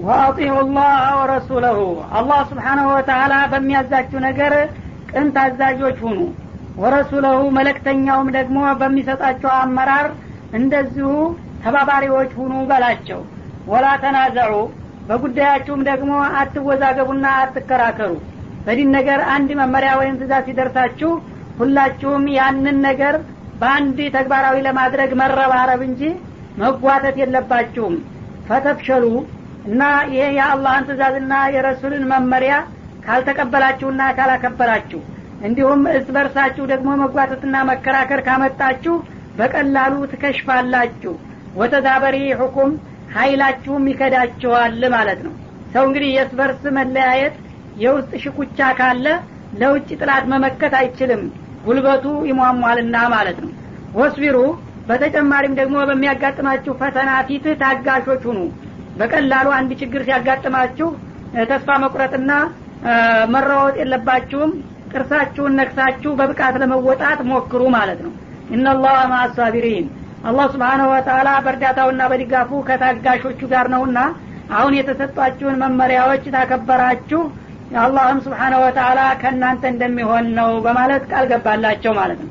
ወአጢዑ ላህ ወረሱለሁ። አላህ ስብሓናሁ ወተላ በሚያዛችሁ ነገር ቅን ታዛዦች ሁኑ። ወረሱለሁ መለክተኛውም ደግሞ በሚሰጣቸው አመራር እንደዚሁ ተባባሪዎች ሁኑ በላቸው። ወላ ተናዘዑ በጉዳያችሁም ደግሞ አትወዛገቡና አትከራከሩ። በዲን ነገር አንድ መመሪያ ወይም ትእዛዝ ሲደርሳችሁ ሁላችሁም ያንን ነገር በአንድ ተግባራዊ ለማድረግ መረባረብ እንጂ መጓተት የለባችሁም። ፈተፍሸሉ እና ይሄ የአላህን ትእዛዝና የረሱልን መመሪያ ካልተቀበላችሁና ካላከበራችሁ እንዲሁም እስ በርሳችሁ ደግሞ መጓተትና መከራከር ካመጣችሁ በቀላሉ ትከሽፋላችሁ። ወተዳበሪ ሁኩም ሀይላችሁም ይከዳችኋል ማለት ነው። ሰው እንግዲህ የእስ በርስ መለያየት የውስጥ ሽኩቻ ካለ ለውጭ ጥላት መመከት አይችልም። ጉልበቱ ይሟሟልና ማለት ነው። ወስቢሩ በተጨማሪም ደግሞ በሚያጋጥማችሁ ፈተና ፊት ታጋሾች ሁኑ በቀላሉ አንድ ችግር ሲያጋጥማችሁ ተስፋ መቁረጥና መራወጥ የለባችሁም። ጥርሳችሁን ነክሳችሁ በብቃት ለመወጣት ሞክሩ ማለት ነው። ኢናላህ ማአሳቢሪን አላህ ስብሓነሁ ወተላ በእርዳታውና በድጋፉ ከታጋሾቹ ጋር ነውና አሁን የተሰጧችሁን መመሪያዎች ታከበራችሁ። አላህም ስብሓነሁ ወተላ ከእናንተ እንደሚሆን ነው በማለት ቃል ገባላቸው ማለት ነው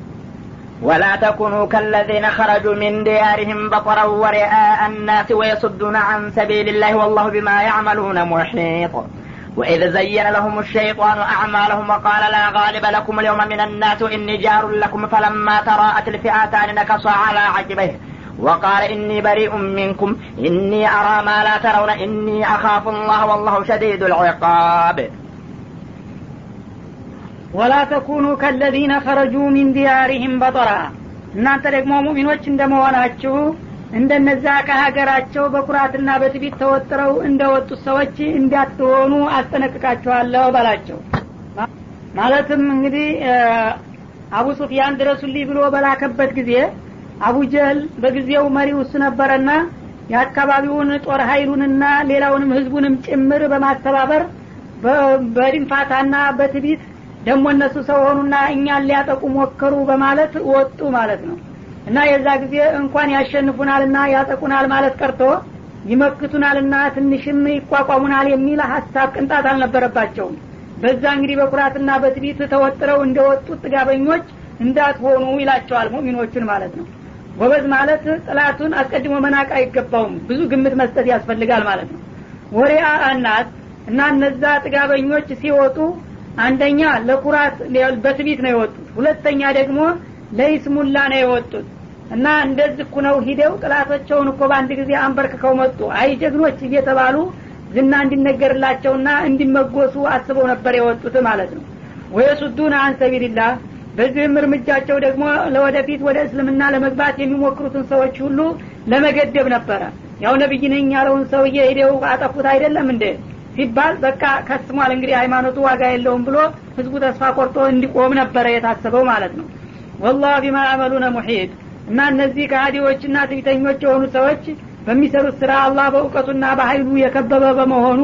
ولا تكونوا كالذين خرجوا من ديارهم بطرا ورئاء الناس ويصدون عن سبيل الله والله بما يعملون محيط. وإذ زين لهم الشيطان أعمالهم وقال لا غالب لكم اليوم من الناس إني جار لكم فلما تراءت الفئتان نكص على عقبيه وقال إني بريء منكم إني أرى ما لا ترون إني أخاف الله والله شديد العقاب. ወላ ተኩኑ ከለዚነ ከረጁ ሚን ዲያሪህም በጦራ እናንተ ደግሞ ሙሚኖች እንደመሆናችሁ እንደነዛ ከሀገራቸው በኩራትና በትቢት ተወጥረው እንደወጡት ሰዎች እንዳትሆኑ አስጠነቅቃችኋለሁ በላቸው። ማለትም እንግዲህ አቡ ሱፊያን ድረሱልኝ ብሎ በላከበት ጊዜ አቡ ጀህል በጊዜው መሪው እሱ ነበረና የአካባቢውን ጦር ሀይሉንና ሌላውንም ህዝቡንም ጭምር በማስተባበር በድንፋታና በትቢት ደግሞ እነሱ ሰው ሆኑና እኛን ሊያጠቁ ሞከሩ በማለት ወጡ ማለት ነው። እና የዛ ጊዜ እንኳን ያሸንፉናልና ያጠቁናል ማለት ቀርቶ ይመክቱናልና ትንሽም ይቋቋሙናል የሚል ሀሳብ ቅንጣት አልነበረባቸውም። በዛ እንግዲህ በኩራትና በትቢት ተወጥረው እንደወጡት ጥጋበኞች እንዳትሆኑ ይላቸዋል ሙሚኖቹን ማለት ነው። ጎበዝ ማለት ጥላቱን አስቀድሞ መናቅ አይገባውም። ብዙ ግምት መስጠት ያስፈልጋል ማለት ነው። ወሪያ አናት እና እነዛ ጥጋበኞች ሲወጡ አንደኛ ለኩራት በትቢት ነው የወጡት። ሁለተኛ ደግሞ ለይስሙላ ነው የወጡት። እና እንደዚህ ኩነው ሂደው ጥላቶቸውን እኮ በአንድ ጊዜ አንበርክከው መጡ። አይ ጀግኖች እየተባሉ ዝና እንዲነገርላቸውና እንዲመጎሱ አስበው ነበር የወጡት ማለት ነው። ወየሱዱን አን ሰቢልላህ። በዚህም እርምጃቸው ደግሞ ለወደፊት ወደ እስልምና ለመግባት የሚሞክሩትን ሰዎች ሁሉ ለመገደብ ነበረ። ያው ነቢይ ነኝ ያለውን ሰውዬ ሂደው አጠፉት አይደለም እንዴ ሲባል በቃ ከስሟል እንግዲህ ሃይማኖቱ ዋጋ የለውም ብሎ ህዝቡ ተስፋ ቆርጦ እንዲቆም ነበረ የታሰበው ማለት ነው። ወላህ ቢማ አመሉነ ሙሒድ እና እነዚህ ከሃዲዎችና ትቢተኞች የሆኑ ሰዎች በሚሰሩት ስራ አላህ በእውቀቱና በሀይሉ የከበበ በመሆኑ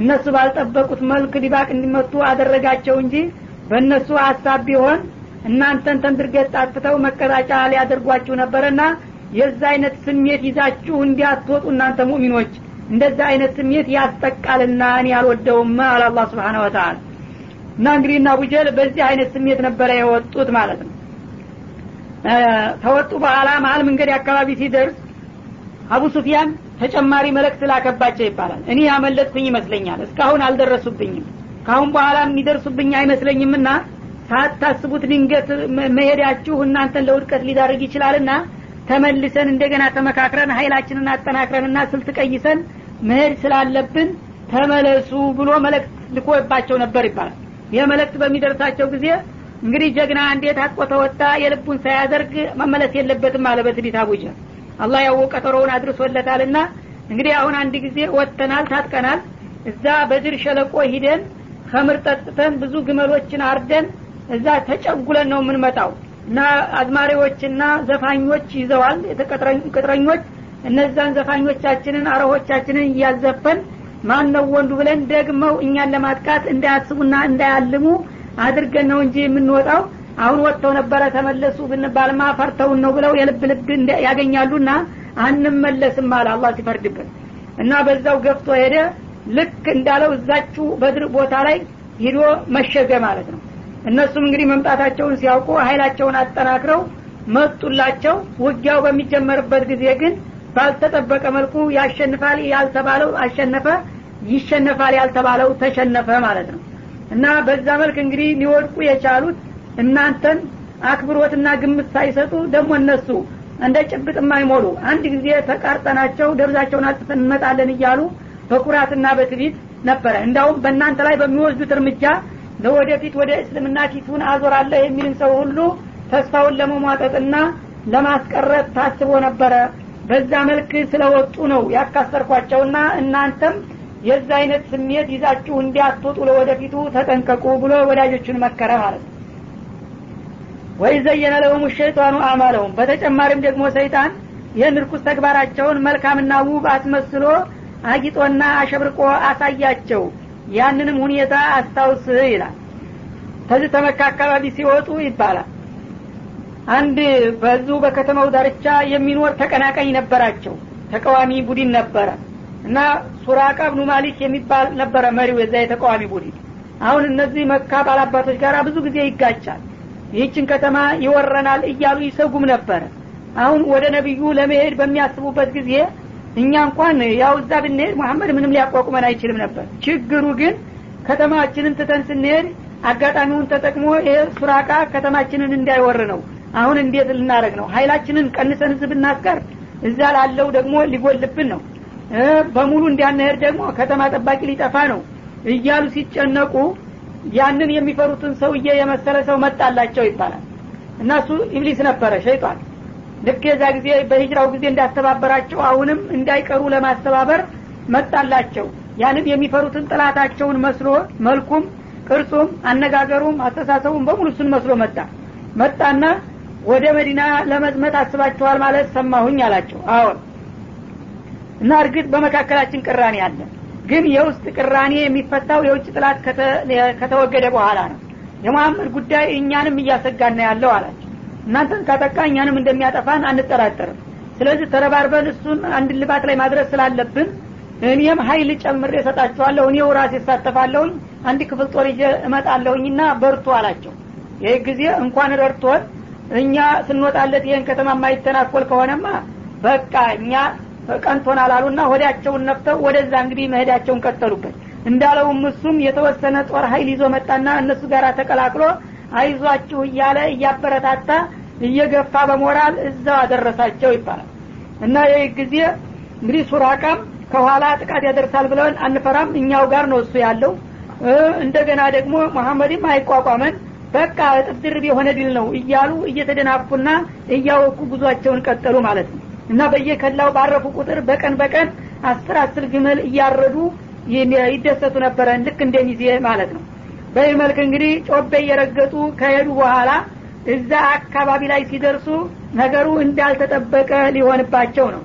እነሱ ባልጠበቁት መልክ ሊባቅ እንዲመቱ አደረጋቸው እንጂ በእነሱ ሀሳብ ቢሆን እናንተን ተንድርገት ጣጥተው መቀጣጫ ሊያደርጓችሁ ነበረና የዛ አይነት ስሜት ይዛችሁ እንዲያትወጡ እናንተ ሙሚኖች እንደዛ አይነት ስሜት ያስጠቃልና እኔ አልወደውም አለ አላ ስብሓን ወተላ እና እንግዲህ እና አቡጀል በዚህ አይነት ስሜት ነበረ የወጡት ማለት ነው። ከወጡ በኋላ መሀል መንገድ አካባቢ ሲደርስ አቡ ሱፊያን ተጨማሪ መልእክት ላከባቸው ይባላል። እኔ ያመለጥኩኝ ይመስለኛል እስካሁን አልደረሱብኝም። ካሁን በኋላ የሚደርሱብኝ አይመስለኝምና ሳታስቡት ድንገት መሄዳችሁ እናንተን ለውድቀት ሊዳርግ ይችላልና ተመልሰን እንደገና ተመካክረን ሀይላችንን አጠናክረንና ስልት ቀይሰን መሄድ ስላለብን ተመለሱ ብሎ መልእክት ልኮባቸው ነበር ይባላል። ይህ መልእክት በሚደርሳቸው ጊዜ እንግዲህ ጀግና እንዴት አጥቆ ተወጣ? የልቡን ሳያደርግ መመለስ የለበትም አለ በትቢት አቡጀ። አላህ ያው ቀጠሮውን አድርሶለታልና እንግዲህ አሁን አንድ ጊዜ ወጥተናል ታጥቀናል። እዛ በድር ሸለቆ ሂደን ከምር ጠጥተን ብዙ ግመሎችን አርደን እዛ ተጨጉለን ነው የምንመጣው እና አዝማሪዎችና ዘፋኞች ይዘዋል። ቅጥረኞች እነዛን ዘፋኞቻችንን አረሆቻችንን እያዘፈን ማን ነው ወንዱ ብለን ደግመው እኛን ለማጥቃት እንዳያስቡና እንዳያልሙ አድርገን ነው እንጂ የምንወጣው። አሁን ወጥተው ነበረ ተመለሱ ብንባልማ ፈርተውን ነው ብለው የልብ ልብ ያገኛሉና አንመለስም አለ አላህ ሲፈርድበት እና በዛው ገፍቶ ሄደ። ልክ እንዳለው እዛችሁ በድር ቦታ ላይ ሂዶ መሸገ ማለት ነው እነሱም እንግዲህ መምጣታቸውን ሲያውቁ ሀይላቸውን አጠናክረው መጡላቸው። ውጊያው በሚጀመርበት ጊዜ ግን ባልተጠበቀ መልኩ ያሸንፋል ያልተባለው አሸነፈ ይሸነፋል ያልተባለው ተሸነፈ ማለት ነው። እና በዛ መልክ እንግዲህ ሊወድቁ የቻሉት እናንተን አክብሮትና ግምት ሳይሰጡ ደግሞ እነሱ እንደ ጭብጥ የማይሞሉ አንድ ጊዜ ተቃርጠናቸው ደብዛቸውን አጥፍተን እንመጣለን እያሉ በኩራትና በትቢት ነበረ። እንዳውም በእናንተ ላይ በሚወስዱት እርምጃ ለወደፊት ወደ እስልምና ፊቱን አዞራለህ የሚልን ሰው ሁሉ ተስፋውን ለመሟጠጥና ለማስቀረት ታስቦ ነበረ። በዛ መልክ ስለወጡ ነው ያካሰርኳቸውና እናንተም የዛ አይነት ስሜት ይዛችሁ እንዲያትወጡ ለወደፊቱ ተጠንቀቁ ብሎ ወዳጆቹን መከረ ማለት ወይ ዘየነ ለሁም ሸይጣኑ አማለሁም በተጨማሪም ደግሞ ሰይጣን ይህን ርኩስ ተግባራቸውን መልካምና ውብ አስመስሎ አጊጦና አሸብርቆ አሳያቸው ያንንም ሁኔታ አስታውስ ይላል። ከዚህ ተመካ አካባቢ ሲወጡ ይባላል። አንድ በዙ በከተማው ዳርቻ የሚኖር ተቀናቃኝ ነበራቸው። ተቃዋሚ ቡድን ነበረ እና ሱራቃ ብኑ ማሊክ የሚባል ነበረ መሪው የዛ የተቃዋሚ ቡድን። አሁን እነዚህ መካ ባላባቶች ጋር ብዙ ጊዜ ይጋጫል። ይህችን ከተማ ይወረናል እያሉ ይሰጉም ነበረ አሁን ወደ ነቢዩ ለመሄድ በሚያስቡበት ጊዜ እኛ እንኳን ያው እዛ ብንሄድ መሐመድ ምንም ሊያቋቁመን አይችልም ነበር። ችግሩ ግን ከተማችንን ትተን ስንሄድ አጋጣሚውን ተጠቅሞ ይሄ ሱራቃ ከተማችንን እንዳይወር ነው። አሁን እንዴት ልናደረግ ነው? ሀይላችንን ቀንሰን ህዝብ ብናስቀር እዛ ላለው ደግሞ ሊጎልብን ነው። በሙሉ እንዲያነሄድ ደግሞ ከተማ ጠባቂ ሊጠፋ ነው እያሉ ሲጨነቁ ያንን የሚፈሩትን ሰውዬ የመሰለ ሰው መጣላቸው ይባላል። እና እሱ ኢብሊስ ነበረ ሸይጣን ልክ የዛ ጊዜ በሂጅራው ጊዜ እንዳስተባበራቸው አሁንም እንዳይቀሩ ለማስተባበር መጣላቸው። ያንን የሚፈሩትን ጥላታቸውን መስሎ መልኩም ቅርጹም አነጋገሩም አስተሳሰቡም በሙሉ እሱን መስሎ መጣ። መጣና ወደ መዲና ለመዝመት አስባችኋል ማለት ሰማሁኝ አላቸው። አዎን እና እርግጥ በመካከላችን ቅራኔ አለ። ግን የውስጥ ቅራኔ የሚፈታው የውጭ ጥላት ከተወገደ በኋላ ነው። የመሐመድ ጉዳይ እኛንም እያሰጋና ያለው አላቸው እናንተን ካጠቃ እኛንም እንደሚያጠፋን አንጠራጠርም። ስለዚህ ተረባርበን እሱን አንድ ልባት ላይ ማድረስ ስላለብን እኔም ሀይል ጨምሬ እሰጣችኋለሁ እኔው ራሴ እሳተፋለሁኝ አንድ ክፍል ጦር ይዤ እመጣለሁኝና በርቱ አላቸው። ይህ ጊዜ እንኳን ረድቶን እኛ ስንወጣለት ይህን ከተማ የማይተናኮል ከሆነማ በቃ እኛ ቀንቶናል አሉና ወዲያቸውን ነፍተው ወደዛ እንግዲህ መሄዳቸውን ቀጠሉበት። እንዳለውም እሱም የተወሰነ ጦር ሀይል ይዞ መጣና እነሱ ጋር ተቀላቅሎ አይዟችሁ እያለ እያበረታታ እየገፋ በሞራል እዛው አደረሳቸው ይባላል። እና ይህ ጊዜ እንግዲህ ሱራቃም ከኋላ ጥቃት ያደርሳል ብለን አንፈራም። እኛው ጋር ነው እሱ ያለው። እንደገና ደግሞ መሐመድም አይቋቋመን በቃ እጥፍ የሆነ ድል ነው እያሉ እየተደናፉና እያወቁ ጉዟቸውን ቀጠሉ ማለት ነው። እና በየከላው ባረፉ ቁጥር በቀን በቀን አስር አስር ግመል እያረዱ ይደሰቱ ነበረ። ልክ እንደ ሚዜ ማለት ነው በዚህ መልክ እንግዲህ ጮቤ እየረገጡ ከሄዱ በኋላ እዛ አካባቢ ላይ ሲደርሱ ነገሩ እንዳልተጠበቀ ሊሆንባቸው ነው።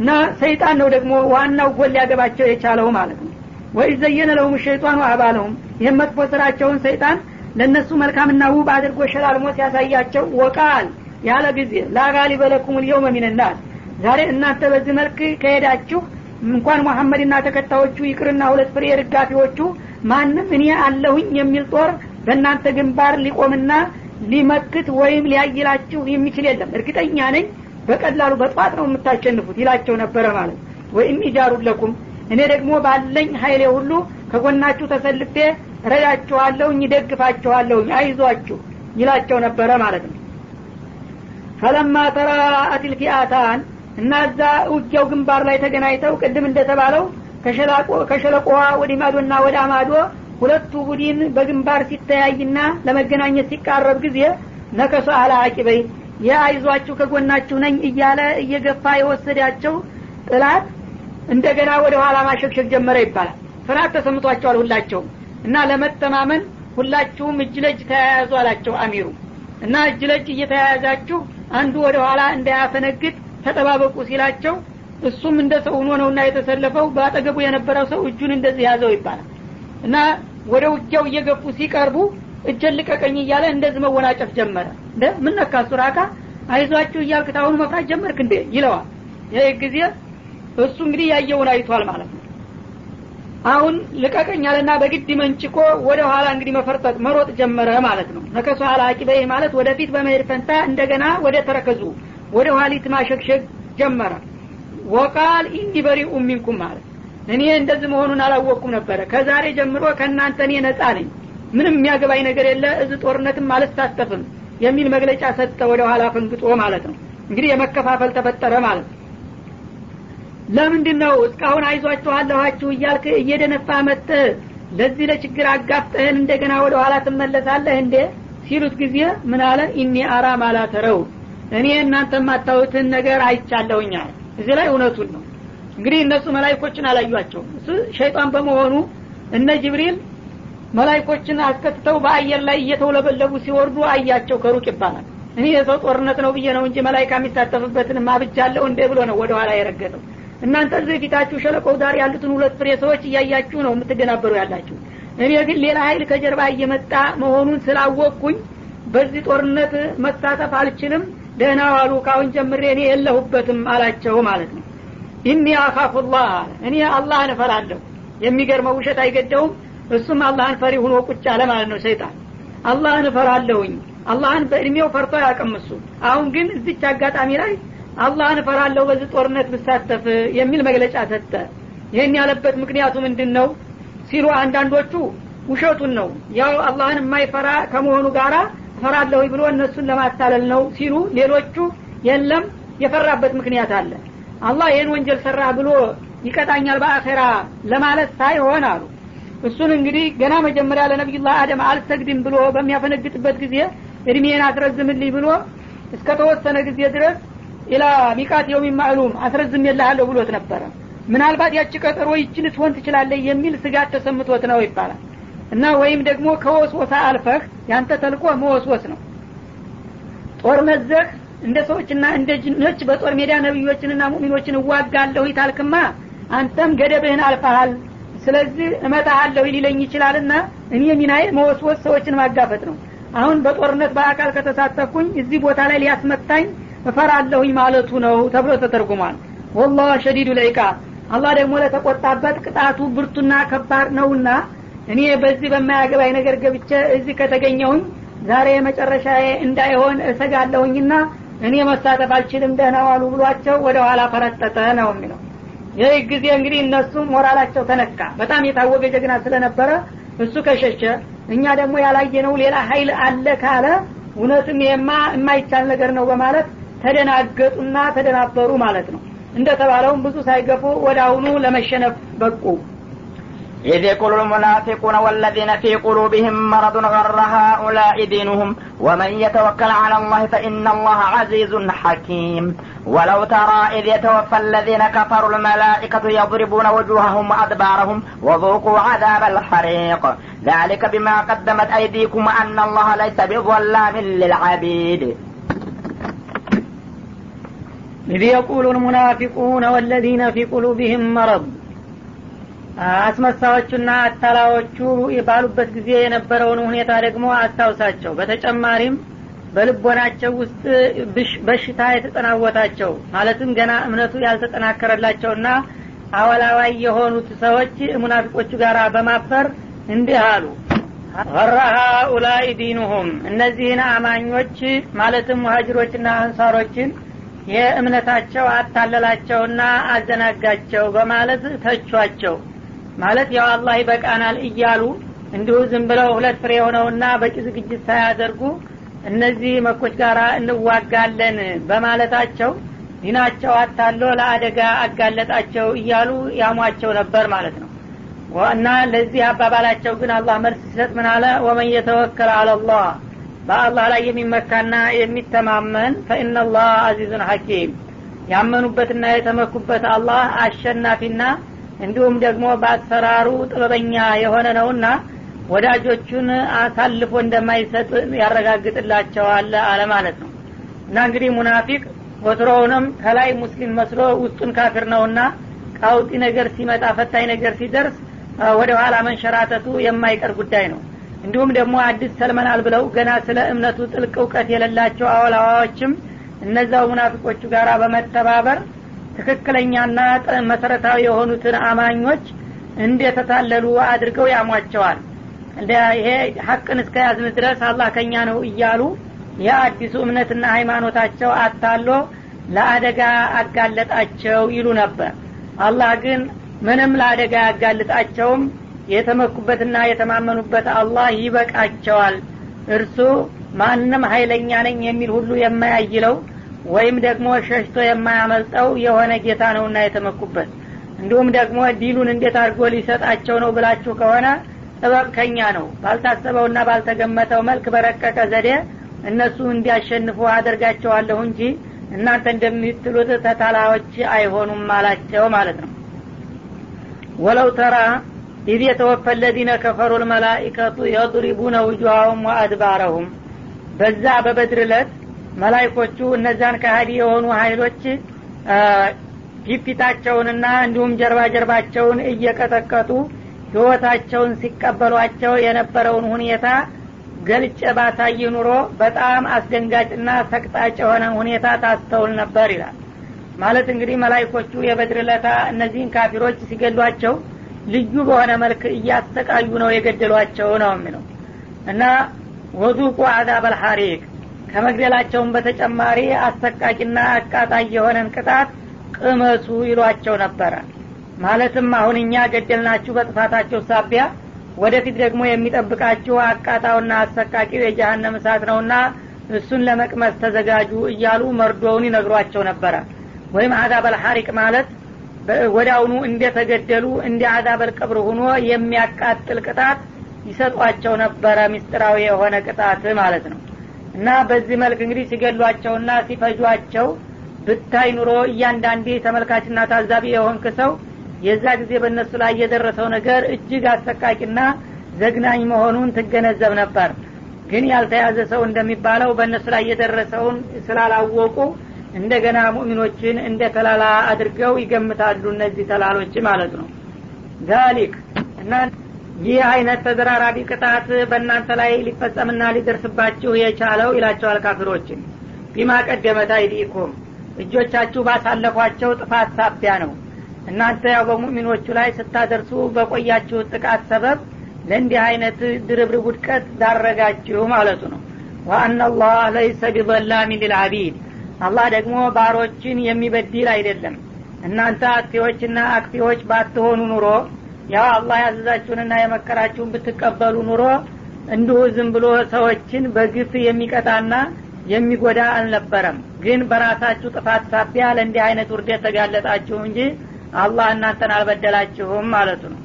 እና ሰይጣን ነው ደግሞ ዋናው ጎል ሊያገባቸው የቻለው ማለት ነው። ወይ ዘየነ ለሁም ሸይጣኑ አባለሁም ይህም መጥፎ ስራቸውን ሰይጣን ለእነሱ መልካምና ውብ አድርጎ ሸላልሞ ሲያሳያቸው ወቃል ያለ ጊዜ ላጋሊበ ለኩም ልየውመ ሚንናስ ዛሬ እናንተ በዚህ መልክ ከሄዳችሁ እንኳን መሐመድና ተከታዮቹ ይቅርና ሁለት ፍሬ ርጋፊዎቹ ማንም እኔ አለሁኝ የሚል ጦር በእናንተ ግንባር ሊቆምና ሊመክት ወይም ሊያይላችሁ የሚችል የለም። እርግጠኛ ነኝ በቀላሉ በጠዋት ነው የምታሸንፉት ይላቸው ነበረ ማለት ወይም ይጃሩን ለኩም እኔ ደግሞ ባለኝ ሀይሌ ሁሉ ከጎናችሁ ተሰልፌ ረዳችኋለሁኝ ይደግፋችኋለሁኝ አይዟችሁ ይላቸው ነበረ ማለት ነው። ፈለማ ተራአት ልፊአታን እና እዛ ውጊያው ግንባር ላይ ተገናኝተው ቅድም እንደተባለው ከሸለቆዋ ወደ ማዶና ወደ አማዶ ሁለቱ ቡድን በግንባር ሲተያይና ለመገናኘት ሲቃረብ ጊዜ ነከሶ አላ አቂበይ የአይዟችሁ ከጎናችሁ ነኝ እያለ እየገፋ የወሰዳቸው ጥላት እንደገና ወደ ኋላ ማሸግሸግ ጀመረ ይባላል። ፍርሃት ተሰምቷቸዋል ሁላቸውም። እና ለመተማመን ሁላችሁም እጅ ለእጅ ተያያዙ አላቸው አሚሩ። እና እጅ ለእጅ እየተያያዛችሁ አንዱ ወደ ኋላ እንዳያፈነግጥ ተጠባበቁ ሲላቸው እሱም እንደ ሰው ሆኖ ነውና የተሰለፈው። በአጠገቡ የነበረው ሰው እጁን እንደዚህ ያዘው ይባላል። እና ወደ ውጊያው እየገፉ ሲቀርቡ እጀን ልቀቀኝ እያለ እንደዚህ መወናጨፍ ጀመረ። እንደ ምን ነካ ሱራካ አይዟችሁ እያልክ ታሁኑ መፍራት ጀመርክ እንዴ? ይለዋል። ይህ ጊዜ እሱ እንግዲህ ያየውን አይቷል ማለት ነው። አሁን ልቀቀኛልና በግድ መንጭቆ ወደ ኋላ እንግዲህ መፈርጠጥ መሮጥ ጀመረ ማለት ነው። ነከሱ አላ አቂበይህ ማለት ወደፊት በመሄድ ፈንታ እንደገና ወደ ተረከዙ ወደ ኋሊት ማሸግሸግ ጀመረ ወቃል ኢኒ በሪኡ ሚንኩም ማለት። እኔ እንደዚህ መሆኑን አላወቅኩም ነበረ። ከዛሬ ጀምሮ ከእናንተ እኔ ነጻ ነኝ። ምንም የሚያገባኝ ነገር የለ እዚ ጦርነትም አልሳተፍም የሚል መግለጫ ሰጠ ወደ ኋላ ፈንግጦ ማለት ነው። እንግዲህ የመከፋፈል ተፈጠረ ማለት ነው። ለምንድን ነው እስካሁን አይዟችኋለኋችሁ እያልክ እየደነፋ መጥተህ ለዚህ ለችግር አጋፍጠህን እንደገና ወደ ኋላ ትመለሳለህ እንዴ? ሲሉት ጊዜ ምን አለ? ኢኒ አራ ማላተረው። እኔ እናንተ የማታዩትን ነገር አይቻለሁኛል እዚህ ላይ እውነቱን ነው። እንግዲህ እነሱ መላይኮችን አላዩቸው እሱ ሸይጣን በመሆኑ እነ ጅብሪል መላይኮችን አስከትተው በአየር ላይ እየተውለበለቡ ሲወርዱ አያቸው ከሩቅ ይባላል። እኔ የሰው ጦርነት ነው ብዬ ነው እንጂ መላይካ የሚሳተፍበትን ማብጃለሁ እንዴ ብሎ ነው ወደ ኋላ የረገጠው። እናንተ እዚህ ፊታችሁ ሸለቆው ዳር ያሉትን ሁለት ፍሬ ሰዎች እያያችሁ ነው የምትደናበሩ ያላችሁ። እኔ ግን ሌላ ሀይል ከጀርባ እየመጣ መሆኑን ስላወቅኩኝ በዚህ ጦርነት መሳተፍ አልችልም ደህና ዋሉ ካሁን ጀምሬ እኔ የለሁበትም አላቸው ማለት ነው። ኢኒ አካፉላህ እኔ አላህን እፈራለሁ። የሚገርመው ውሸት አይገደውም። እሱም አላህን ፈሪ ሁኖ ቁጭ አለ ማለት ነው ሰይጣን። አላህን እፈራለሁኝ። አላህን በእድሜው ፈርቶ ያቅም እሱ። አሁን ግን እዚች አጋጣሚ ላይ አላህን እፈራለሁ በዚህ ጦርነት ብሳተፍ የሚል መግለጫ ሰጠ። ይህን ያለበት ምክንያቱ ምንድን ነው ሲሉ አንዳንዶቹ ውሸቱን ነው። ያው አላህን የማይፈራ ከመሆኑ ጋራ እፈራለሁ ብሎ እነሱን ለማታለል ነው ሲሉ ሌሎቹ የለም የፈራበት ምክንያት አለ። አላህ ይህን ወንጀል ሰራ ብሎ ይቀጣኛል በአኼራ ለማለት ሳይሆን አሉ። እሱን እንግዲህ ገና መጀመሪያ ለነቢዩላህ አደም አልሰግድም ብሎ በሚያፈነግጥበት ጊዜ እድሜን አስረዝምልኝ ብሎ እስከ ተወሰነ ጊዜ ድረስ ኢላ ሚቃት የውሚ ማዕሉም አስረዝም የልሃለሁ ብሎት ነበረ። ምናልባት ያቺ ቀጠሮ ይቺ ልትሆን ትችላለህ የሚል ስጋት ተሰምቶት ነው ይባላል እና ወይም ደግሞ ከወስወሳ አልፈህ ያንተ ተልቆ መወስወስ ነው። ጦር መዘህ እንደ ሰዎችና እንደ ጅኖች በጦር ሜዳ ነቢዮችንና ሙሚኖችን እዋጋለሁ ይታልክማ አንተም ገደብህን አልፈሃል። ስለዚህ እመታሃለሁ ሊለኝ ይችላልና እኔ ሚናዬ መወስወስ ሰዎችን ማጋፈጥ ነው። አሁን በጦርነት በአካል ከተሳተፍኩኝ እዚህ ቦታ ላይ ሊያስመታኝ እፈራለሁኝ ማለቱ ነው ተብሎ ተተርጉሟል። ወላህ ሸዲዱ ለይቃ። አላህ ደግሞ ለተቆጣበት ቅጣቱ ብርቱና ከባድ ነውና እኔ በዚህ በማያገባኝ ነገር ገብቼ እዚህ ከተገኘሁኝ ዛሬ መጨረሻዬ እንዳይሆን እሰጋለሁኝና እኔ መሳተፍ አልችልም ደህና ዋሉ ብሏቸው ወደ ኋላ ፈረጠጠ ነው የሚለው። ይህ ጊዜ እንግዲህ እነሱ ሞራላቸው ተነካ። በጣም የታወቀ ጀግና ስለነበረ እሱ ከሸሸ። እኛ ደግሞ ያላየነው ሌላ ሀይል አለ ካለ እውነትም ይሄማ የማይቻል ነገር ነው በማለት ተደናገጡና ተደናበሩ ማለት ነው። እንደተባለውም ብዙ ሳይገፉ ወደ አሁኑ ለመሸነፍ በቁ إذ يقول المنافقون والذين في قلوبهم مرض غر هؤلاء دينهم ومن يتوكل على الله فإن الله عزيز حكيم. ولو ترى إذ يتوفى الذين كفروا الملائكة يضربون وجوههم وأدبارهم وذوقوا عذاب الحريق. ذلك بما قدمت أيديكم أن الله ليس بظلام للعبيد. إذ يقول المنافقون والذين في قلوبهم مرض አስመሳዎቹና አታላዎቹ ባሉበት ጊዜ የነበረውን ሁኔታ ደግሞ አስታውሳቸው። በተጨማሪም በልቦናቸው ውስጥ በሽታ የተጠናወታቸው ማለትም ገና እምነቱ ያልተጠናከረላቸውና አወላዋይ የሆኑት ሰዎች ሙናፊቆቹ ጋር በማበር እንዲህ አሉ። ገረ ሀኡላይ ዲኑሁም እነዚህን አማኞች ማለትም ሙሀጅሮችና አንሳሮችን የእምነታቸው አታለላቸውና አዘናጋቸው በማለት ተቿቸው ማለት ያው አላህ ይበቃናል እያሉ እንዲሁ ዝም ብለው ሁለት ፍሬ የሆነውና በቂ ዝግጅት ሳያደርጉ እነዚህ መኮች ጋር እንዋጋለን በማለታቸው ዲናቸው አታሎ ለአደጋ አጋለጣቸው እያሉ ያሟቸው ነበር ማለት ነው። እና ለዚህ አባባላቸው ግን አላህ መልስ ሲሰጥ ምን አለ? ወመን የተወከል አለላህ በአላህ ላይ የሚመካና የሚተማመን ፈኢናላህ አዚዙን ሐኪም። ያመኑበትና የተመኩበት አላህ አሸናፊና እንዲሁም ደግሞ በአሰራሩ ጥበበኛ የሆነ ነውና ወዳጆቹን አሳልፎ እንደማይሰጥ ያረጋግጥላቸዋል አለ ማለት ነው። እና እንግዲህ ሙናፊቅ ወትሮውንም ከላይ ሙስሊም መስሎ ውስጡን ካፊር ነውና ቃውጢ ነገር ሲመጣ ፈታኝ ነገር ሲደርስ ወደ ኋላ መንሸራተቱ የማይቀር ጉዳይ ነው። እንዲሁም ደግሞ አዲስ ሰልመናል ብለው ገና ስለ እምነቱ ጥልቅ እውቀት የሌላቸው አወላዋዎችም እነዛው ሙናፊቆቹ ጋር በመተባበር ትክክለኛና መሰረታዊ የሆኑትን አማኞች እንደተታለሉ አድርገው ያሟቸዋል? ይሄ ሀቅን እስከ ያዝን ድረስ አላህ ከኛ ነው እያሉ የአዲሱ እምነትና ሃይማኖታቸው አታሎ ለአደጋ አጋለጣቸው ይሉ ነበር። አላህ ግን ምንም ለአደጋ ያጋልጣቸውም የተመኩበትና የተማመኑበት አላህ ይበቃቸዋል። እርሱ ማንም ሀይለኛ ነኝ የሚል ሁሉ የማያይለው ወይም ደግሞ ሸሽቶ የማያመልጠው የሆነ ጌታ ነውና የተመኩበት። እንዲሁም ደግሞ ዲሉን እንዴት አድርጎ ሊሰጣቸው ነው ብላችሁ ከሆነ ጥበብ ከኛ ነው። ባልታሰበውና ባልተገመተው መልክ በረቀቀ ዘዴ እነሱ እንዲያሸንፉ አደርጋቸዋለሁ እንጂ እናንተ እንደምትሉት ተታላዎች አይሆኑም አላቸው ማለት ነው። ولو ترى إذ يتوفى الذين كفروا الملائكة يضربون وجوههم وأدبارهم። በዛ በበድር ዕለት መላይኮቹ እነዛን ከሀዲ የሆኑ ሀይሎች ፊትፊታቸውንና እንዲሁም ጀርባ ጀርባቸውን እየቀጠቀጡ ህይወታቸውን ሲቀበሏቸው የነበረውን ሁኔታ ገልጨ ባሳይ ኑሮ በጣም አስደንጋጭና ሰቅጣጭ የሆነ ሁኔታ ታስተውል ነበር ይላል። ማለት እንግዲህ መላይኮቹ የበድር እነዚህን ካፊሮች ሲገሏቸው ልዩ በሆነ መልክ እያሰቃዩ ነው የገደሏቸው ነው የሚለው። እና ወዙቁ አዛብ አልሐሪቅ ከመግደላቸውም በተጨማሪ አሰቃቂና አቃጣይ የሆነን ቅጣት ቅመሱ ይሏቸው ነበረ። ማለትም አሁን እኛ ገደልናችሁ በጥፋታቸው ሳቢያ ወደፊት ደግሞ የሚጠብቃችሁ አቃጣውና አሰቃቂው የጀሀነም እሳት ነውና እሱን ለመቅመስ ተዘጋጁ እያሉ መርዶውን ይነግሯቸው ነበረ። ወይም አዛበል ሐሪቅ ማለት ወዳውኑ እንደተገደሉ እንደ አዛበል ቀብር ሁኖ የሚያቃጥል ቅጣት ይሰጧቸው ነበረ። ሚስጥራዊ የሆነ ቅጣት ማለት ነው እና በዚህ መልክ እንግዲህ ሲገሏቸውና ሲፈጇቸው ብታይ ኑሮ እያንዳንዴ ተመልካችና ታዛቢ የሆንክ ሰው የዛ ጊዜ በእነሱ ላይ የደረሰው ነገር እጅግ አሰቃቂና ዘግናኝ መሆኑን ትገነዘብ ነበር። ግን ያልተያዘ ሰው እንደሚባለው በእነሱ ላይ የደረሰውን ስላላወቁ እንደገና ሙእሚኖችን እንደ ተላላ አድርገው ይገምታሉ እነዚህ ተላሎች ማለት ነው። ዛሊክ እና ይህ አይነት ተደራራቢ ቅጣት በእናንተ ላይ ሊፈጸምና ሊደርስባችሁ የቻለው ይላቸዋል ካፊሮችን። ቢማ ቀደመት አይዲኩም እጆቻችሁ ባሳለፏቸው ጥፋት ሳቢያ ነው። እናንተ ያው በሙእሚኖቹ ላይ ስታደርሱ በቆያችሁ ጥቃት ሰበብ ለእንዲህ አይነት ድርብርብ ውድቀት ዳረጋችሁ ማለቱ ነው። ወአናላህ ለይሰ ቢዘላሚን ልልአቢድ አላህ ደግሞ ባሮችን የሚበድል አይደለም። እናንተ አክፊዎችና አክፊዎች ባትሆኑ ኑሮ ያው አላህ ያዘዛችሁንና የመከራችሁን ብትቀበሉ ኑሮ እንዲሁ ዝም ብሎ ሰዎችን በግፍ የሚቀጣና የሚጎዳ አልነበረም ግን በራሳችሁ ጥፋት ሳቢያ ለእንዲህ አይነት ውርደት ተጋለጣችሁ እንጂ አላህ እናንተን አልበደላችሁም ማለቱ ነው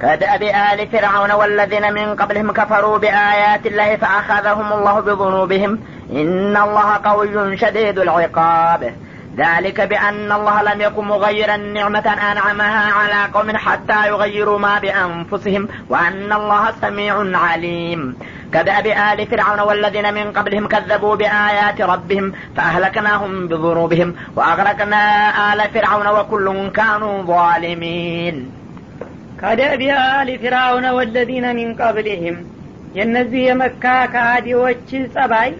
كدأب آل فرعون والذين من قبلهم كفروا بآيات الله فأخذهم الله بذنوبهم إن الله قوي شديد العقاب ذلك بأن الله لم يكن مغيرا نعمة أنعمها على قوم حتى يغيروا ما بأنفسهم وأن الله سميع عليم كدأب آل فرعون والذين من قبلهم كذبوا بآيات ربهم فأهلكناهم بذنوبهم وأغرقنا آل فرعون وكل كانوا ظالمين ከደቢ አሊ ፊራውነ ወለዚነ ሚን ቀብሊህም የእነዚህ የመካ ከሃዲዎች ጸባይ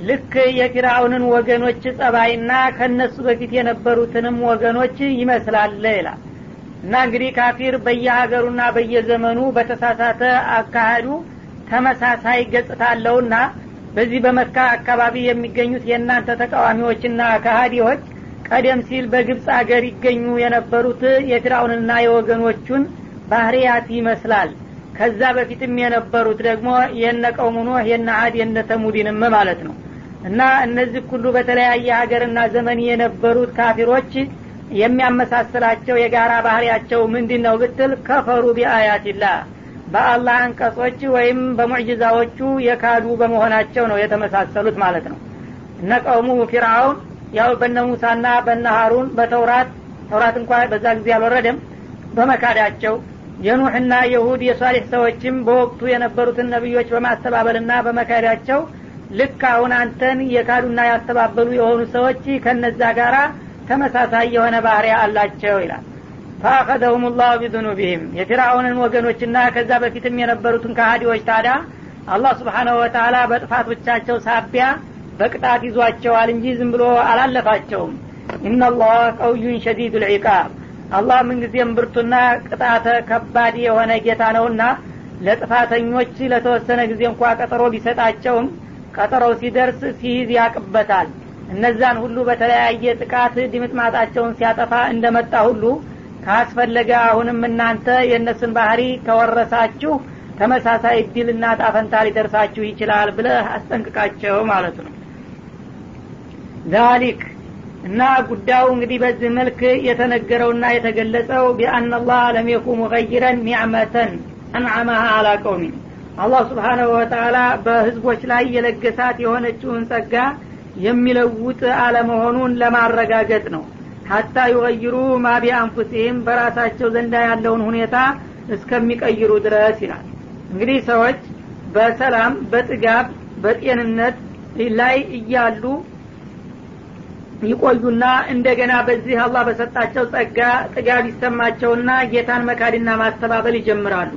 ልክ የፊራውንን ወገኖች ጸባይና ከነሱ በፊት የነበሩትንም ወገኖች ይመስላል ይላል። እና እንግዲህ ካፊር በየሀገሩና በየዘመኑ በተሳሳተ አካሄዱ ተመሳሳይ ገጽታ አለውና በዚህ በመካ አካባቢ የሚገኙት የእናንተ ተቃዋሚዎችና ከሃዲዎች ቀደም ሲል በግብፅ ሀገር ይገኙ የነበሩት የፊራውንና የወገኖቹን ባህርያት ይመስላል። ከዛ በፊትም የነበሩት ደግሞ የነ ቀውሙ ኖህ የነ አድ የነ ተሙዲንም ማለት ነው እና እነዚህ ሁሉ በተለያየ ሀገርና ዘመን የነበሩት ካፊሮች የሚያመሳስላቸው የጋራ ባህሪያቸው ምንድን ነው ብትል ከፈሩ ቢአያትላህ በአላህ አንቀጾች ወይም በሙዕጅዛዎቹ የካዱ በመሆናቸው ነው የተመሳሰሉት ማለት ነው። እነ ቀውሙ ፊርአውን ያው በነ ሙሳና በነ ሀሩን በተውራት ተውራት እንኳ በዛ ጊዜ አልወረደም። በመካዳቸው የኑሕና የሁድ የሷሊሕ ሰዎችም በወቅቱ የነበሩትን ነቢዮች በማስተባበልና በመካዳቸው ልክ አሁን አንተን የካዱና ያስተባበሉ የሆኑ ሰዎች ከነዛ ጋራ ተመሳሳይ የሆነ ባህሪያ አላቸው ይላል። ፈአኸዘሁም ላሁ ቢዙኑቢህም የፊርአውንን ወገኖችና ከዛ በፊትም የነበሩትን ከሃዲዎች ታዳ አላህ ስብሓናሁ ወተላ በጥፋቶቻቸው ሳቢያ በቅጣት ይዟቸዋል እንጂ ዝም ብሎ አላለፋቸውም። ኢናላህ ቀውዩን ሸዲዱ ልዒቃብ አላህ ምንጊዜም ብርቱና ቅጣተ ከባድ የሆነ ጌታ ነውና ለጥፋተኞች ለተወሰነ ጊዜ እንኳ ቀጠሮ ቢሰጣቸውም ቀጠሮው ሲደርስ ሲይዝ ያቅበታል። እነዛን ሁሉ በተለያየ ጥቃት ድምጥማጣቸውን ሲያጠፋ እንደመጣ ሁሉ ካስፈለገ አሁንም እናንተ የእነሱን ባህሪ ከወረሳችሁ ተመሳሳይ እድልና ጣፈንታ ሊደርሳችሁ ይችላል ብለህ አስጠንቅቃቸው ማለት ነው። ዛሊክ እና ጉዳዩ እንግዲህ በዚህ መልክ የተነገረውና የተገለጸው ቢአናላህ ለም የኩ ሙገይረን ኒዕመተን አንዓመሃ አላ ቀውሚን አላህ ስብሓናሁ ወተላ በህዝቦች ላይ የለገሳት የሆነችውን ጸጋ የሚለውጥ አለመሆኑን ለማረጋገጥ ነው። ሀታ ዩገይሩ ማ ቢአንፉሲህም በራሳቸው ዘንዳ ያለውን ሁኔታ እስከሚቀይሩ ድረስ ይላል። እንግዲህ ሰዎች በሰላም በጥጋብ በጤንነት ላይ እያሉ ይቆዩና እንደገና በዚህ አላህ በሰጣቸው ጸጋ ጥጋብ ይሰማቸውና ጌታን መካድና ማስተባበል ይጀምራሉ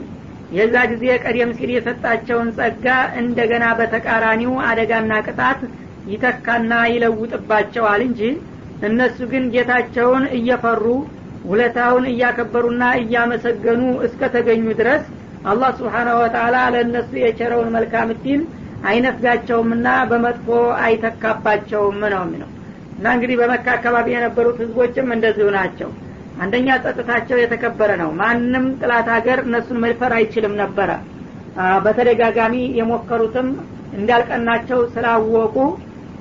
የዛ ጊዜ ቀደም ሲል የሰጣቸውን ጸጋ እንደገና በተቃራኒው አደጋና ቅጣት ይተካና ይለውጥባቸዋል እንጂ እነሱ ግን ጌታቸውን እየፈሩ ውለታውን እያከበሩና እያመሰገኑ እስከተገኙ ድረስ አላህ ስብሓናሁ ወተላ ለእነሱ የቸረውን መልካም እድል አይነፍጋቸውምና በመጥፎ አይተካባቸውም ነው የሚለው። እና እንግዲህ በመካ አካባቢ የነበሩት ህዝቦችም እንደዚሁ ናቸው አንደኛ ጸጥታቸው የተከበረ ነው። ማንም ጥላት ሀገር እነሱን መድፈር አይችልም ነበረ። በተደጋጋሚ የሞከሩትም እንዳልቀናቸው ስላወቁ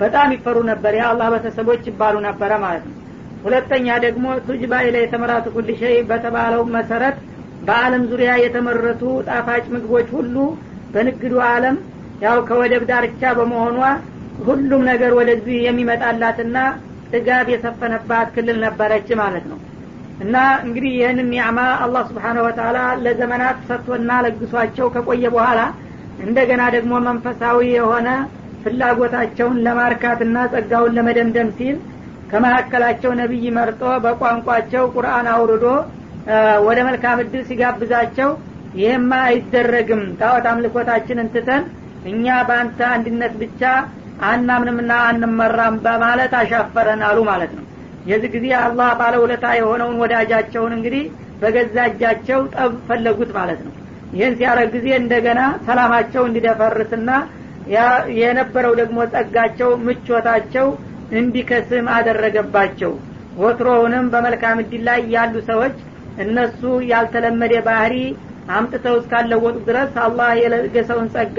በጣም ይፈሩ ነበር። የአላህ ቤተሰቦች ይባሉ ነበረ ማለት ነው። ሁለተኛ ደግሞ ቱጅባ ኢለ የተመራቱ ኩል ሸይ በተባለው መሰረት በአለም ዙሪያ የተመረቱ ጣፋጭ ምግቦች ሁሉ በንግዱ አለም ያው ከወደብ ዳርቻ በመሆኗ ሁሉም ነገር ወደዚህ የሚመጣላትና ጥጋብ የሰፈነባት ክልል ነበረች ማለት ነው እና እንግዲህ ይህንን ኒዕማ አላህ ስብሓነሁ ወተላ ለዘመናት ሰጥቶና ለግሷቸው ከቆየ በኋላ እንደገና ደግሞ መንፈሳዊ የሆነ ፍላጎታቸውን ለማርካትና ጸጋውን ለመደምደም ሲል ከመካከላቸው ነቢይ መርጦ በቋንቋቸው ቁርአን አውርዶ ወደ መልካም እድል ሲጋብዛቸው ይህማ አይደረግም። ጣዖት አምልኮታችንን ትተን እኛ በአንተ አንድነት ብቻ አናምንምና አንመራም በማለት አሻፈረን አሉ ማለት ነው የዚህ ጊዜ አላህ ባለውለታ የሆነውን ወዳጃቸውን እንግዲህ በገዛ እጃቸው ጠብ ፈለጉት ማለት ነው። ይህን ሲያረግ ጊዜ እንደገና ሰላማቸው እንዲደፈርስና የነበረው ደግሞ ጸጋቸው ምቾታቸው እንዲከስም አደረገባቸው። ወትሮውንም በመልካም እድል ላይ ያሉ ሰዎች እነሱ ያልተለመደ ባህሪ አምጥተው እስካለወጡ ድረስ አላህ የለገሰውን ጸጋ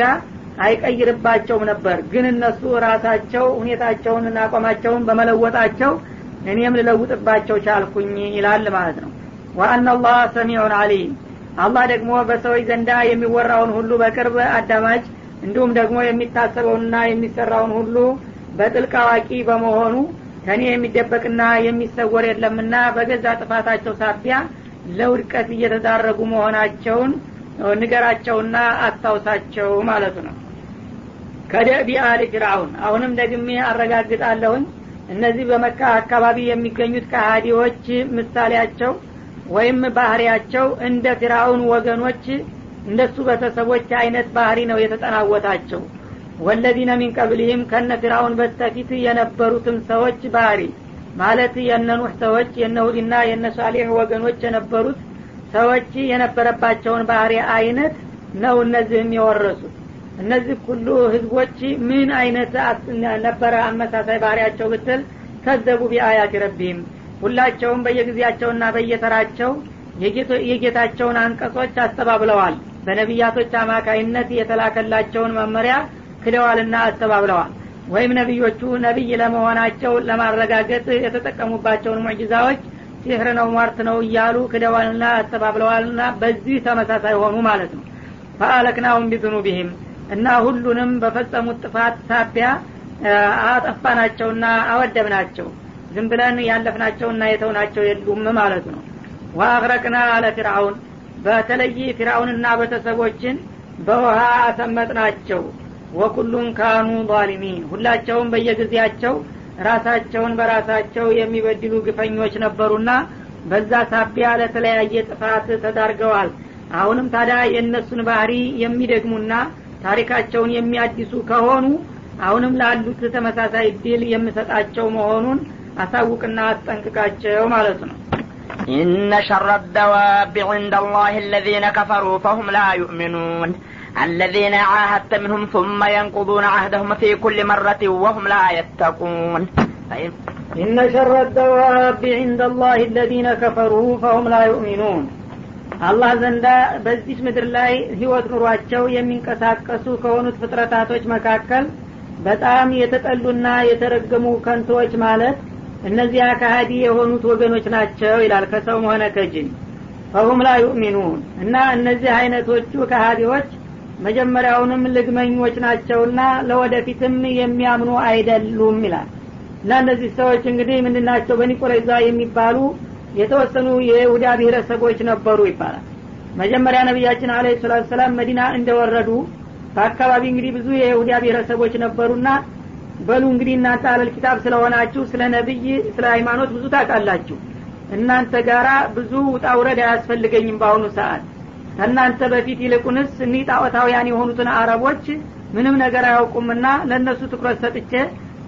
አይቀይርባቸውም ነበር። ግን እነሱ ራሳቸው ሁኔታቸውንና አቋማቸውን በመለወጣቸው እኔም ልለውጥባቸው ቻልኩኝ ይላል ማለት ነው። ወአና አላህ ሰሚዑን አሊም አላህ ደግሞ በሰዎች ዘንዳ የሚወራውን ሁሉ በቅርብ አዳማጭ እንዲሁም ደግሞ የሚታሰበውንና የሚሰራውን ሁሉ በጥልቅ አዋቂ በመሆኑ ከኔ የሚደበቅና የሚሰወር የለምና በገዛ ጥፋታቸው ሳቢያ ለውድቀት እየተዳረጉ መሆናቸውን ንገራቸውና አስታውሳቸው ማለቱ ነው። ከደቢ አሊ ፊርአውን አሁንም ደግሜ አረጋግጣለሁኝ እነዚህ በመካ አካባቢ የሚገኙት ከሃዲዎች ምሳሌያቸው ወይም ባህሪያቸው እንደ ፊርአውን ወገኖች እንደሱ ቤተሰቦች አይነት ባህሪ ነው የተጠናወታቸው። ወለዚነ ሚን ቀብልህም ከነ ፊርአውን በስተፊት የነበሩትም ሰዎች ባህሪ ማለት የነ ሰዎች የነ ሁድና ወገኖች የነበሩት ሰዎች የነበረባቸውን ባህሪ አይነት ነው እነዚህም የወረሱት እነዚህ ሁሉ ህዝቦች ምን አይነት ነበረ አመሳሳይ ባህሪያቸው ብትል ከዘቡ ቢአያት ረቢህም። ሁላቸውም በየጊዜያቸውና በየተራቸው የጌታቸውን አንቀጾች አስተባብለዋል። በነቢያቶች አማካይነት የተላከላቸውን መመሪያ ክደዋልና አስተባብለዋል። ወይም ነቢዮቹ ነቢይ ለመሆናቸው ለማረጋገጥ የተጠቀሙባቸውን ሙዕጅዛዎች ሲህር ነው ሟርት ነው እያሉ ክደዋልና አስተባብለዋልና በዚህ ተመሳሳይ ሆኑ ማለት ነው። ፈአለክናሁም ቢዝኑቢህም እና ሁሉንም በፈጸሙት ጥፋት ሳቢያ አጠፋናቸውና አወደብናቸው ዝም ብለን ያለፍናቸውና የተውናቸው የሉም ማለት ነው። ወአግረቅና አለ ፊርአውን በተለይ ፊርአውንና ቤተሰቦችን በውሃ አሰመጥናቸው። ወኩሉም ካኑ ዛሊሚን። ሁላቸውም በየጊዜያቸው ራሳቸውን በራሳቸው የሚበድሉ ግፈኞች ነበሩና በዛ ሳቢያ ለተለያየ ጥፋት ተዳርገዋል። አሁንም ታዲያ የእነሱን ባህሪ የሚደግሙና ታሪካቸውን የሚያድሱ ከሆኑ አሁንም ላሉት ተመሳሳይ ድል የምሰጣቸው መሆኑን አሳውቅና አስጠንቅቃቸው ማለት ነው إن شر الدواب عند الله الذين كفروا فهم لا يؤمنون الذين عاهدت منهم ثم ينقضون عهدهم في كل مرة وهم لا يتقون فإن إن شر الدواب عند الله الذين كفروا فهم لا يؤمنون አላህ ዘንዳ በዚች ምድር ላይ ህይወት ኑሯቸው የሚንቀሳቀሱ ከሆኑት ፍጥረታቶች መካከል በጣም የተጠሉና የተረገሙ ከንቶዎች ማለት እነዚያ ከሀዲ የሆኑት ወገኖች ናቸው ይላል። ከሰውም ሆነ ከጅን ፈሁም ላ ዩእሚኑን እና እነዚህ አይነቶቹ ከሀዲዎች መጀመሪያውንም ልግመኞች ናቸውና ለወደፊትም የሚያምኑ አይደሉም ይላል። እና እነዚህ ሰዎች እንግዲህ ምንድናቸው በኒ ቁረይዛ የሚባሉ የተወሰኑ የይሁዳ ብሔረሰቦች ነበሩ ይባላል። መጀመሪያ ነቢያችን አለ ሰላቱ ሰላም መዲና እንደወረዱ በአካባቢ እንግዲህ ብዙ የይሁዳ ብሔረሰቦች ነበሩና በሉ እንግዲህ እናንተ አለል ኪታብ ስለሆናችሁ ስለ ነቢይ ስለ ሃይማኖት ብዙ ታውቃላችሁ። እናንተ ጋራ ብዙ ውጣ ውረድ አያስፈልገኝም በአሁኑ ሰዓት። ከእናንተ በፊት ይልቁንስ እኒህ ጣዖታውያን የሆኑትን አረቦች ምንም ነገር አያውቁምና ለእነሱ ትኩረት ሰጥቼ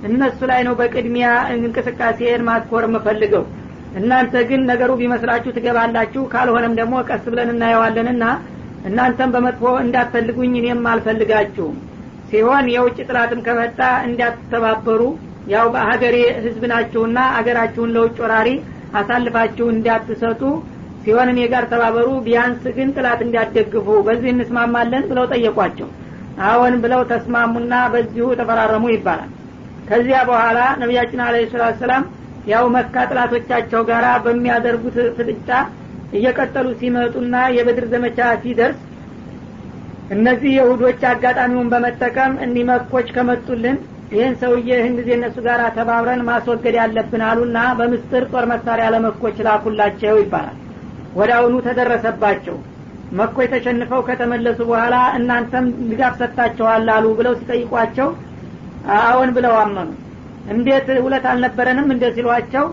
እነሱ ላይ ነው በቅድሚያ እንቅስቃሴን ማትኮር የምፈልገው እናንተ ግን ነገሩ ቢመስላችሁ ትገባላችሁ ካልሆነም ደግሞ ቀስ ብለን እናየዋለንና እናንተም በመጥፎ እንዳትፈልጉኝ እኔም አልፈልጋችሁም። ሲሆን የውጭ ጥላትም ከመጣ እንዳትተባበሩ ያው በሀገሬ ህዝብ ናችሁና አገራችሁን ለውጭ ወራሪ አሳልፋችሁ እንዳትሰጡ። ሲሆን እኔ ጋር ተባበሩ ቢያንስ ግን ጥላት እንዲያደግፉ በዚህ እንስማማለን ብለው ጠየቋቸው። አዎን ብለው ተስማሙና በዚሁ ተፈራረሙ ይባላል። ከዚያ በኋላ ነቢያችን አለ ሰላም ያው መካ ጥላቶቻቸው ጋር በሚያደርጉት ፍጥጫ እየቀጠሉ ሲመጡና የበድር ዘመቻ ሲደርስ እነዚህ የሁዶች አጋጣሚውን በመጠቀም እኒህ መኮች ከመጡልን ይህን ሰውዬ ይህን ጊዜ እነሱ ጋር ተባብረን ማስወገድ ያለብን አሉና በምስጥር ጦር መሳሪያ ለመኮች ላኩላቸው ይባላል። ወደ ተደረሰባቸው። መኮች ተሸንፈው ከተመለሱ በኋላ እናንተም ድጋፍ ሰጥታቸዋል አሉ ብለው ሲጠይቋቸው አዎን ብለው አመኑ እንዴት ሁለት አልነበረንም እንደ ሲሏቸው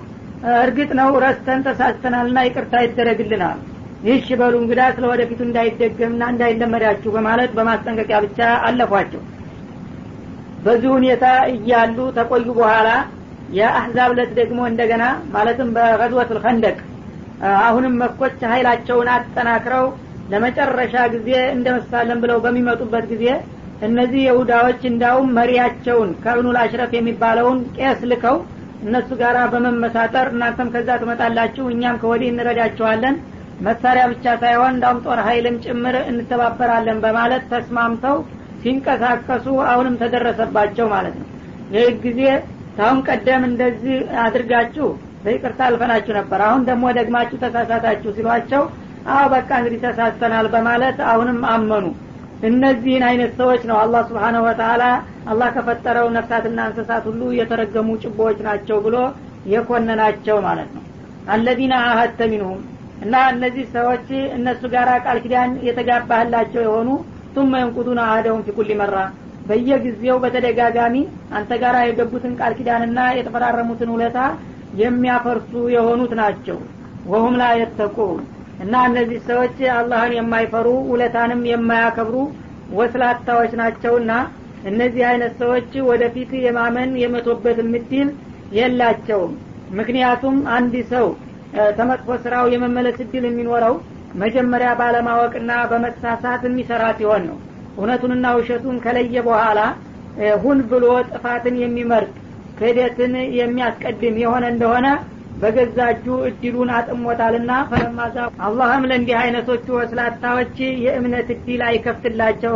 እርግጥ ነው ረስተን ተሳስተናልና ይቅርታ ይደረግልናል። ይህሽ በሉ እንግዳ ስለ ወደፊቱ እንዳይደገምና እንዳይለመዳችሁ በማለት በማስጠንቀቂያ ብቻ አለፏቸው። በዚህ ሁኔታ እያሉ ተቆዩ በኋላ የአህዛብ ለት ደግሞ እንደገና ማለትም በገዝወት ልከንደቅ አሁንም መኮች ሀይላቸውን አጠናክረው ለመጨረሻ ጊዜ እንደመሳለን ብለው በሚመጡበት ጊዜ እነዚህ የሁዳዎች እንዳውም መሪያቸውን ከብኑል አሽረፍ የሚባለውን ቄስ ልከው እነሱ ጋር በመመሳጠር እናንተም ከዛ ትመጣላችሁ እኛም ከወዲህ እንረዳቸዋለን መሳሪያ ብቻ ሳይሆን እንዳውም ጦር ሀይልም ጭምር እንተባበራለን በማለት ተስማምተው ሲንቀሳቀሱ አሁንም ተደረሰባቸው ማለት ነው። ይህ ጊዜ ታሁን ቀደም እንደዚህ አድርጋችሁ በይቅርታ አልፈናችሁ ነበር አሁን ደግሞ ደግማችሁ ተሳሳታችሁ ሲሏቸው አዎ በቃ እንግዲህ ተሳስተናል በማለት አሁንም አመኑ እነዚህን አይነት ሰዎች ነው አላህ ስብሓነሁ ወተላ አላህ ከፈጠረው ነፍሳትና እንስሳት ሁሉ የተረገሙ ጭቦዎች ናቸው ብሎ የኮነናቸው ማለት ነው። አለዚነ አሀተ ሚንሁም እና እነዚህ ሰዎች እነሱ ጋር ቃል ኪዳን የተጋባህላቸው የሆኑ ቱመ የንቁዱን አህደውን ፊኩል መራ በየጊዜው በተደጋጋሚ አንተ ጋር የገቡትን ቃል ኪዳንና የተፈራረሙትን ውለታ የሚያፈርሱ የሆኑት ናቸው። ወሁም ላ የተቁን እና እነዚህ ሰዎች አላህን የማይፈሩ ውለታንም የማያከብሩ ወስላታዎች ናቸውና እነዚህ አይነት ሰዎች ወደፊት የማመን የመቶበት ምድል የላቸውም። ምክንያቱም አንድ ሰው ተመጥፎ ስራው የመመለስ እድል የሚኖረው መጀመሪያ ባለማወቅና በመሳሳት የሚሰራ ሲሆን ነው። እውነቱንና ውሸቱን ከለየ በኋላ ሁን ብሎ ጥፋትን የሚመርጥ ክህደትን የሚያስቀድም የሆነ እንደሆነ በገዛ እድሉን አጥሞታልና ፈለማዛ አላህም ለእንዲህ አይነቶቹ ወስላታዎች የእምነት እድል አይከፍትላቸውም